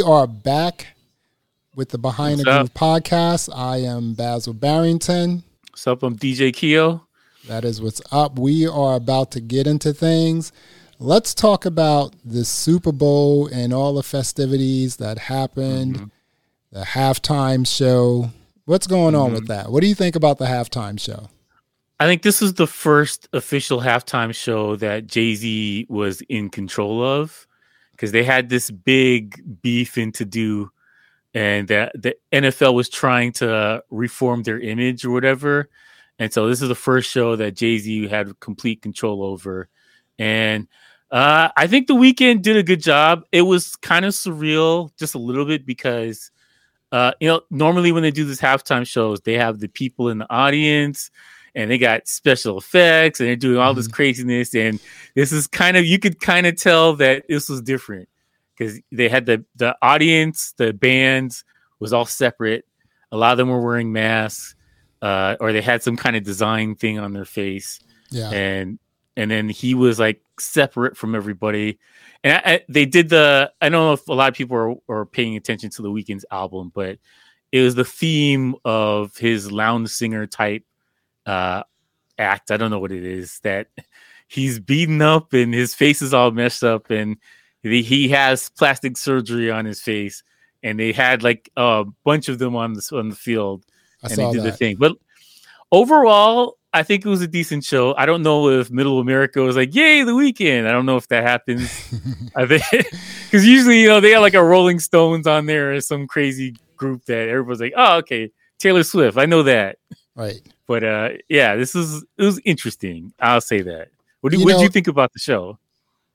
we are back with the Behind What's the? Groove podcast. I am Basil Barrington. What's up? I'm DJ Keo. That is what's up. We are about to get into things. Let's talk about the Super Bowl and all the festivities that happened, Mm-hmm. the halftime show. What's going on Mm-hmm. with that? What do you think about the halftime show? I think this is the first official halftime show that Jay Z was in control of because they had this big beefing to do, and that the NFL was trying to reform their image or whatever. And so this is the first show that Jay Z had complete control over. And uh, I think the Weeknd did a good job. It was kind of surreal, just a little bit, because uh, you know, normally when they do these halftime shows, they have the people in the audience and they got special effects and they're doing all this craziness. And this is kind of you could kind of tell that this was different because they had the the audience, the bands was all separate. A lot of them were wearing masks, uh, or they had some kind of design thing on their face Yeah. and and then he was like separate from everybody and I, I, they did the i don't know if a lot of people are, are paying attention to the Weeknd's album but it was the theme of his lounge singer type uh act i don't know what it is that he's beaten up and his face is all messed up and he, he has plastic surgery on his face and they had like a bunch of them on the on the field I and saw they did the thing. But overall, I think it was a decent show. I don't know if Middle America was like, "Yay, the Weeknd." I don't know if that happens. I think because usually, you know, they have like a Rolling Stones on there or some crazy group that everybody's like, "Oh, okay, Taylor Swift." I know that, Right. But uh, yeah, this is it was interesting. I'll say that. What, do, You what did you think about the show?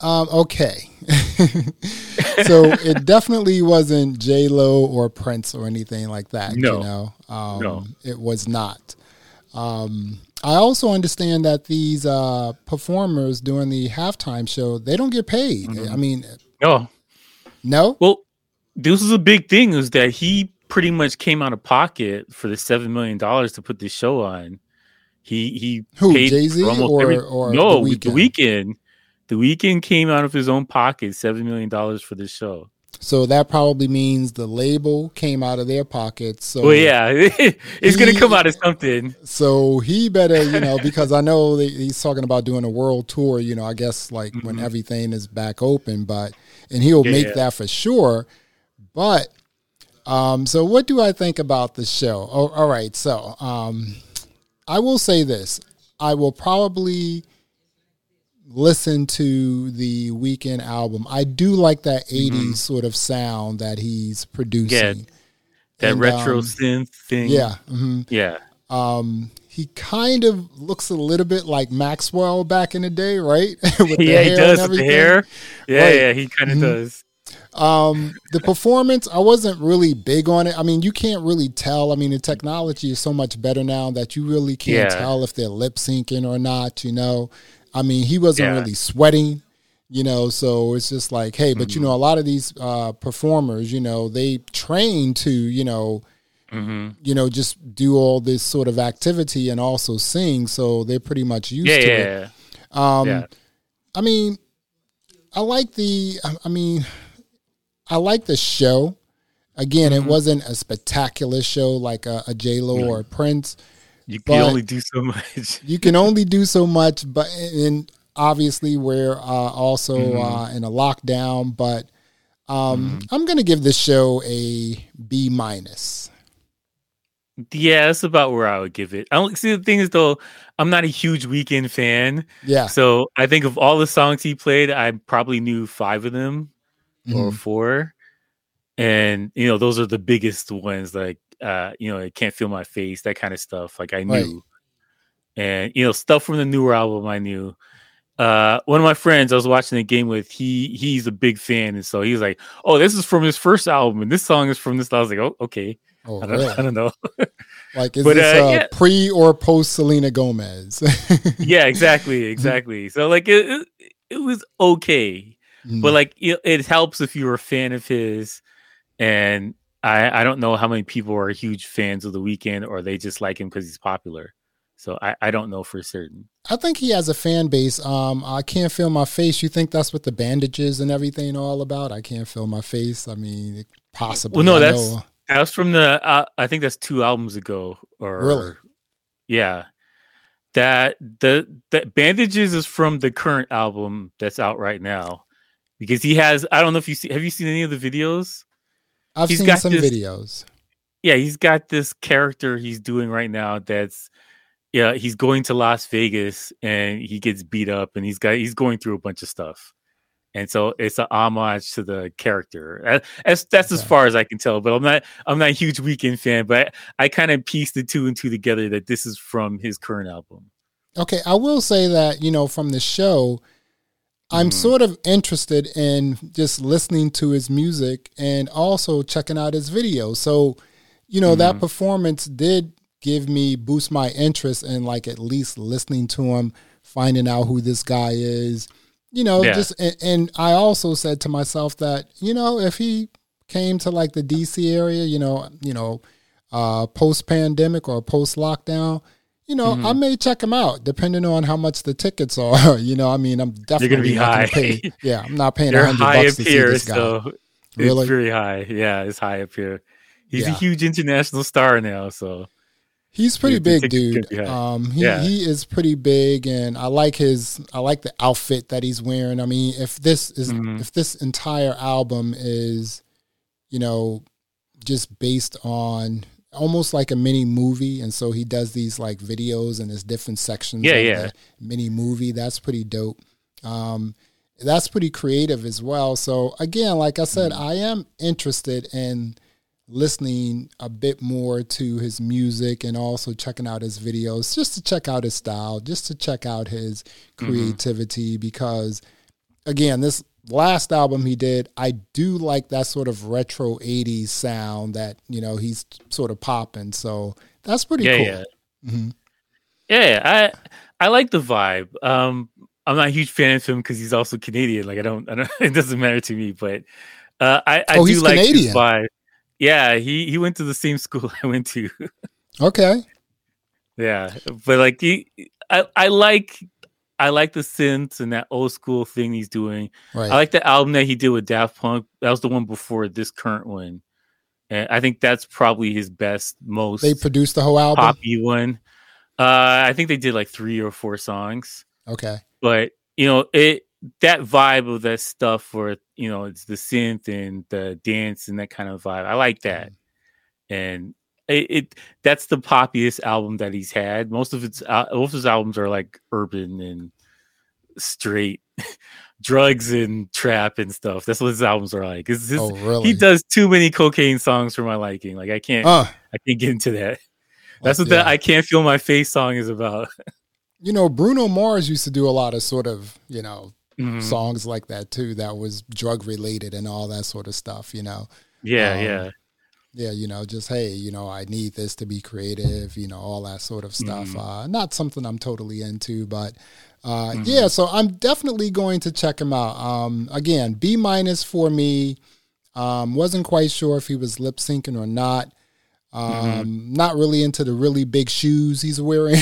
Um, okay. so it definitely wasn't J Lo or Prince or anything like that. No. You know, um, No. it was not. Um, I also understand that these uh, performers during the halftime show they don't get paid. Mm-hmm. I mean, no, no. well, this is a big thing. Is that he pretty much came out of pocket for the seven million dollars to put this show on. He he Who, paid Jay-Z or- every- or no The with the Weeknd. The Weeknd came out of his own pocket seven million dollars for this show. So that probably means the label came out of their pockets. So Well, yeah, it's gonna come out of something. So he better, you know, because I know he's talking about doing a world tour, you know, I guess like when mm-hmm. everything is back open, but, and he'll make Yeah. that for sure. But, um, so what do I think about the show? Oh, all right. So, um, I will say this I will probably listen to the Weeknd album. I do like that 80s sort of sound that he's producing. That And, retro um, synth thing. Yeah. hmm yeah, um, he kind of looks a little bit like Maxwell back in the day, right? With the yeah, he does with the hair. Yeah, Right. yeah, he kind of Mhm. does. Um, the performance, I wasn't really big on it. I mean, you can't really tell. I mean, the technology is so much better now that you really can't Yeah. tell if they're lip syncing or not. You know, I mean, he wasn't Yeah. really sweating. You know, so it's just like, hey, but Mm-hmm. you know, a lot of these uh, performers, you know, they train to, you know, hmm you know, just do all this sort of activity and also sing. So they're pretty much used Yeah, to yeah, it. yeah. Um. I mean, I like the. I mean, I like the show. Again, Mm-hmm. it wasn't a spectacular show like a, a J Lo or a Prince. You can only do so much. You can only do so much, but and obviously we're uh, also Mm-hmm. uh, in a lockdown. But um, I'm going to give this show a B minus. Yeah, that's about where I would give it. I don't see the thing is though, I'm not a huge Weeknd fan. Yeah, So I think of all the songs he played, I probably knew five of them or Mhm. four. And you know, those are the biggest ones, like uh, you know, I can't feel my face, that kind of stuff. Like I knew. Right. And you know, stuff from the newer album I knew. Uh one of my friends I was watching the game with, he he's a big fan, and so he's like, Oh, this is from his first album, and this song is from this. I was like, Oh, okay. oh, I don't, really? I don't know. Like, is But, this uh, uh, yeah. pre or post Selena Gomez? yeah, exactly, exactly. So like it, it, it was okay. Mm. but like it, it helps if you're a fan of his and i i don't know how many people are huge fans of the Weeknd or they just like him because he's popular So I, I don't know for certain. I think he has a fan base. Um, I can't feel my face. You think that's what the bandages and everything are all about? I can't feel my face. I mean, possibly. Well, no, that's that was from the. Uh, I think that's two albums ago. Or Really? yeah. That the the bandages is from the current album that's out right now, because he has. I don't know if you see. Have you seen any of the videos? I've he's seen got some this- videos. yeah, he's got this character he's doing right now that's yeah, he's going to Las Vegas and he gets beat up and he's got he's going through a bunch of stuff. And so it's an homage to the character. That- That's that's as far as I can tell. But I'm not I'm not a huge Weeknd fan, but I, kind of pieced the two and two together that this is from his current album. Okay, I will say that, you know, from the show, I'm Mhm. sort of interested in just listening to his music and also checking out his videos. So, you know, that Mhm. performance did give me boost my interest in like at least listening to him, finding out who this guy is. You know, Yeah. just and, and I also said to myself that, you know, if he came to like the DC area, you know, you know, uh post pandemic or post lockdown, you know, Mhm. I may check him out depending on how much the tickets are. you know, I mean, I'm definitely gonna be high. pay. Yeah, I'm not paying a hundred bucks up to see this guy. so Really? it's very high. Yeah, it's high up here. He's a huge international star now, so He's pretty big, dude. could be high. Um, he Yeah. he is pretty big, and I like his. I like the outfit that he's wearing. I mean, if this is Mhm. if this entire album is, you know, just based on almost like a mini movie, and so he does these like videos and his different sections. Yeah, of yeah. The mini movie. That's pretty dope. Um, that's pretty creative as well. So again, like I said, Mm. I am interested in listening a bit more to his music and also checking out his videos just to check out his style, just to check out his Mm-hmm. creativity because again, this last album he did, I do like that sort of retro 80s sound that, you know, he's sort of popping. So that's pretty yeah, cool. yeah. Mhm. Yeah, I I like the vibe. Um, I'm not a huge fan of him because he's also Canadian. Like I don't, I don't, it doesn't matter to me. But uh, I, I Oh, do like his vibe. Yeah, he he went to the same school I went to. Okay. yeah, but like he, I I like I like the synths and that old school thing he's doing. Right. I like the album that he did with Daft Punk. That was the one before this current one, and I think that's probably his best, most they produced the whole album. poppy one. Uh, I think they did like three or four songs. Okay. but you know it that vibe of that stuff where you know it's the synth and the dance and that kind of vibe i like that and it, it that's the poppiest album that he's had most of its uh, most of his albums are like urban and straight drugs and trap and stuff that's what his albums are like Oh, really? he does too many cocaine songs for my liking like i can't Uh, i can't get into that that's what yeah. that i can't feel my face song is about you know, Bruno Mars used to do a lot of sort of, you know, Mhm. songs like that too that was drug related and all that sort of stuff, you know. yeah Um, yeah Yeah, you know, just hey, you know, I need this to be creative, you know, all that sort of stuff. Mhm. Uh not something I'm totally into, but uh Mhm. yeah, so I'm definitely going to check him out. Um again, B minus for me. Um wasn't quite sure if he was lip syncing or not. Um Mm-hmm. not really into the really big shoes he's wearing.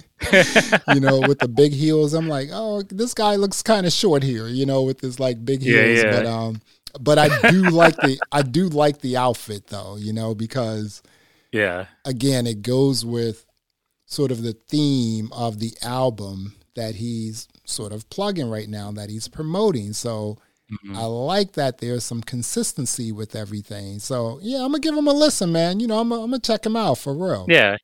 you know, with the big heels. I'm like, oh, this guy looks kind of short here, you know, with his like big Yeah, heels. yeah. But um, but I do like the I do like the outfit though, you know, because yeah again, it goes with sort of the theme of the album that he's sort of plugging right now that he's promoting. So Mhm. I like that there's some consistency with everything. So yeah, I'm gonna give him a listen, man. You know, I'm gonna, I'm gonna check him out for real. Yeah.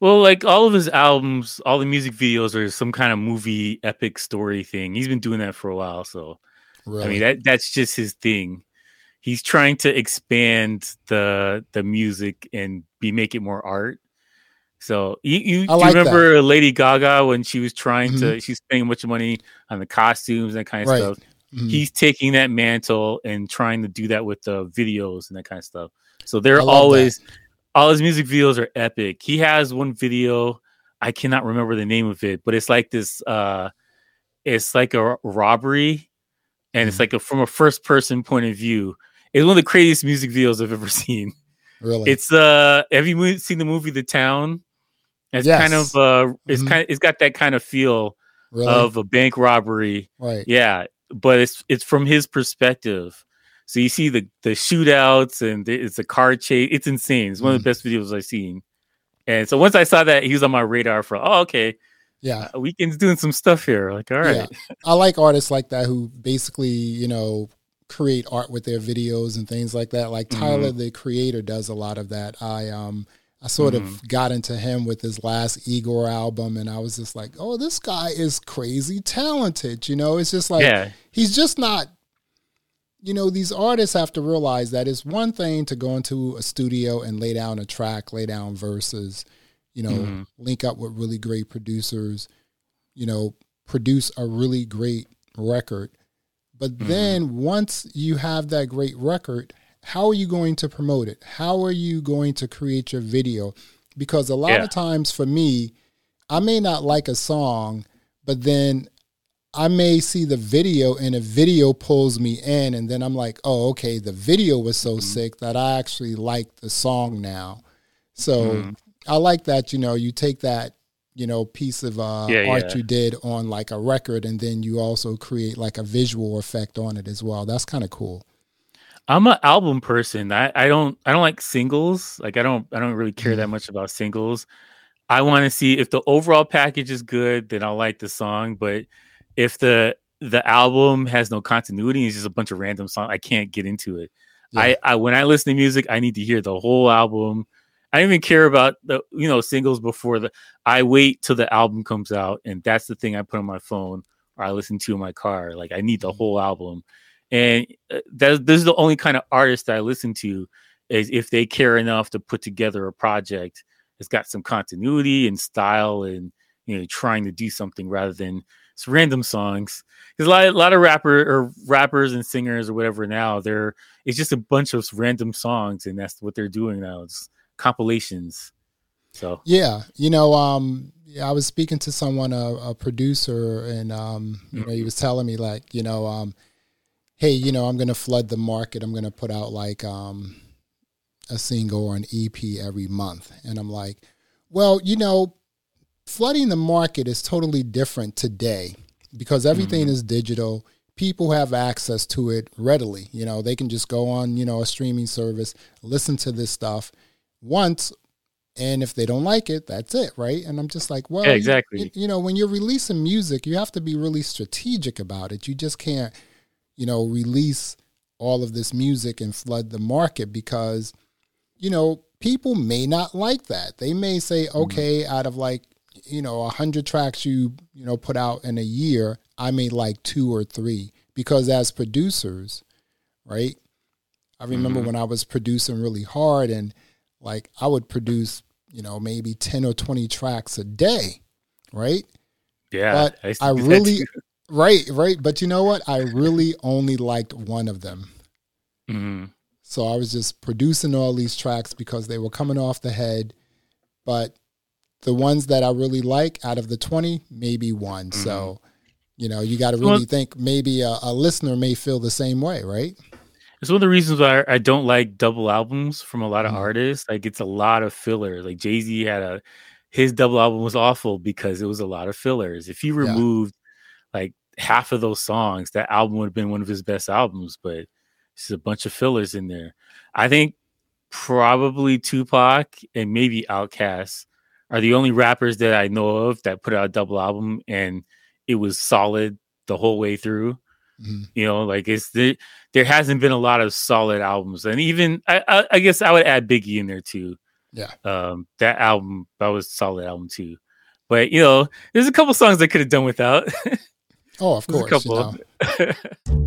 Well, like all of his albums, all the music videos are some kind of movie epic story thing. He's been doing that for a while, so really. I mean that that's just his thing. He's trying to expand the the music and be make it more art. So you you, do you like that. remember Lady Gaga when she was trying to she's spending a bunch of money on the costumes and that kind of Mm-hmm. Right. stuff. Mhm. He's taking that mantle and trying to do that with the videos and that kind of stuff. So they're love that. always all his music videos are epic. He has one video, I cannot remember the name of it, but it's like this uh it's like a robbery and it's Mhm. like a from a first person point of view. It's one of the craziest music videos I've ever seen. really. It's uh have you seen the movie The Town It's Yes. kind of uh, it's Mhm. kind of it's got that kind of feel Really? of a bank robbery. right. Yeah, but it's it's from his perspective. So you see the the shootouts and the- it's a car chase. It's insane. It's one of the best videos I've seen. And so once I saw that, he was on my radar for oh okay, Yeah. uh, Weeknd's doing some stuff here. Like all right, Yeah. I like artists like that who basically, you know, create art with their videos and things like that. Like Tyler the creator does a lot of that. I um I sort of got into him with his last Igor album and I was just like, "Oh, this guy is crazy talented." You know, it's just like yeah, he's just not you know these artists have to realize that it's one thing to go into a studio and lay down a track lay down verses you know Mhm. link up with really great producers you know produce a really great record but Mhm. then once you have that great record how are you going to promote it how are you going to create your video because a lot Yeah. of times for me i may not like a song but then I may see the video and a video pulls me in, and then I'm like, oh, okay, the video was so Mm-hmm. sick that I actually like the song now. So Mhm. I like that, you know, you take that, you know, piece of uh, Yeah, art yeah. you did on like a record, and then you also create like a visual effect on it as well. That's kind of cool. I'm an album person. I, I don't I don't like singles. Like I don't I don't really care that much about singles. I want to see if the overall package is good, then I'll like the song. But if the the album has no continuity, and it's just a bunch of random songs, I can't get into it. I, I when I listen to music, I need to hear the whole album. I don't even care about the you know singles before the. I wait till the album comes out, and that's the thing I put on my phone or I listen to in my car. Like I need the whole album, and uh, that this is the only kind of artist that I listen to is if they care enough to put together a project that's got some continuity and style and you know trying to do something rather than it's random songs. Because a lot, a lot of rapper or rappers and singers or whatever now, they're it's just a bunch of random songs, and that's what they're doing now. It's compilations. So Yeah, you know, um, yeah, I was speaking to someone, a, a producer, and um, you know, he was telling me like, you know, um, hey, you know, I'm going to flood the market. I'm going to put out like um, a single or an EP every month, and I'm like, well, you know, flooding the market is totally different today because everything is digital. People have access to it readily. You know, they can just go on, you know, a streaming service, listen to this stuff once and if they don't like it, that's it, right? And I'm just like, well, Yeah, exactly. You, you know, when you're releasing music, you have to be really strategic about it. You just can't, you know, release all of this music and flood the market because, you know, people may not like that. They may say, Mm-hmm. okay, out of like, you know, a hundred tracks you, you know, put out in a year, I may like two or three because as producers, right? I remember Mhm. when I was producing really hard and like I would produce, you know, maybe 10 or 20 tracks a day, right? yeah, But to I really right, right, but you know what? I really only liked one of them. Mhm. So I was just producing all these tracks because they were coming off the head, but the ones that I really like out of the 20, maybe one. So, you know, you got to Mm-hmm. Well- really think maybe a, a listener may feel the same way, right? It's one of the reasons why I don't like double albums from a lot of Mhm. artists. Like it's a lot of filler. Like Jay Z had a his double album was awful because it was a lot of fillers. If he removed like half of those songs, that album would have been one of his best albums. But it's a bunch of fillers in there. I think probably Tupac and maybe Outkast are the only rappers that I know of that put out a double album and it was solid the whole way through. Mhm. You know, like it's the, there hasn't been a lot of solid albums, and even I, I, I guess I would add Biggie in there too. Yeah. Um, that album that was a solid album too. But you know, there's a couple songs I could have done without. Oh, of course, a course. You couple. know.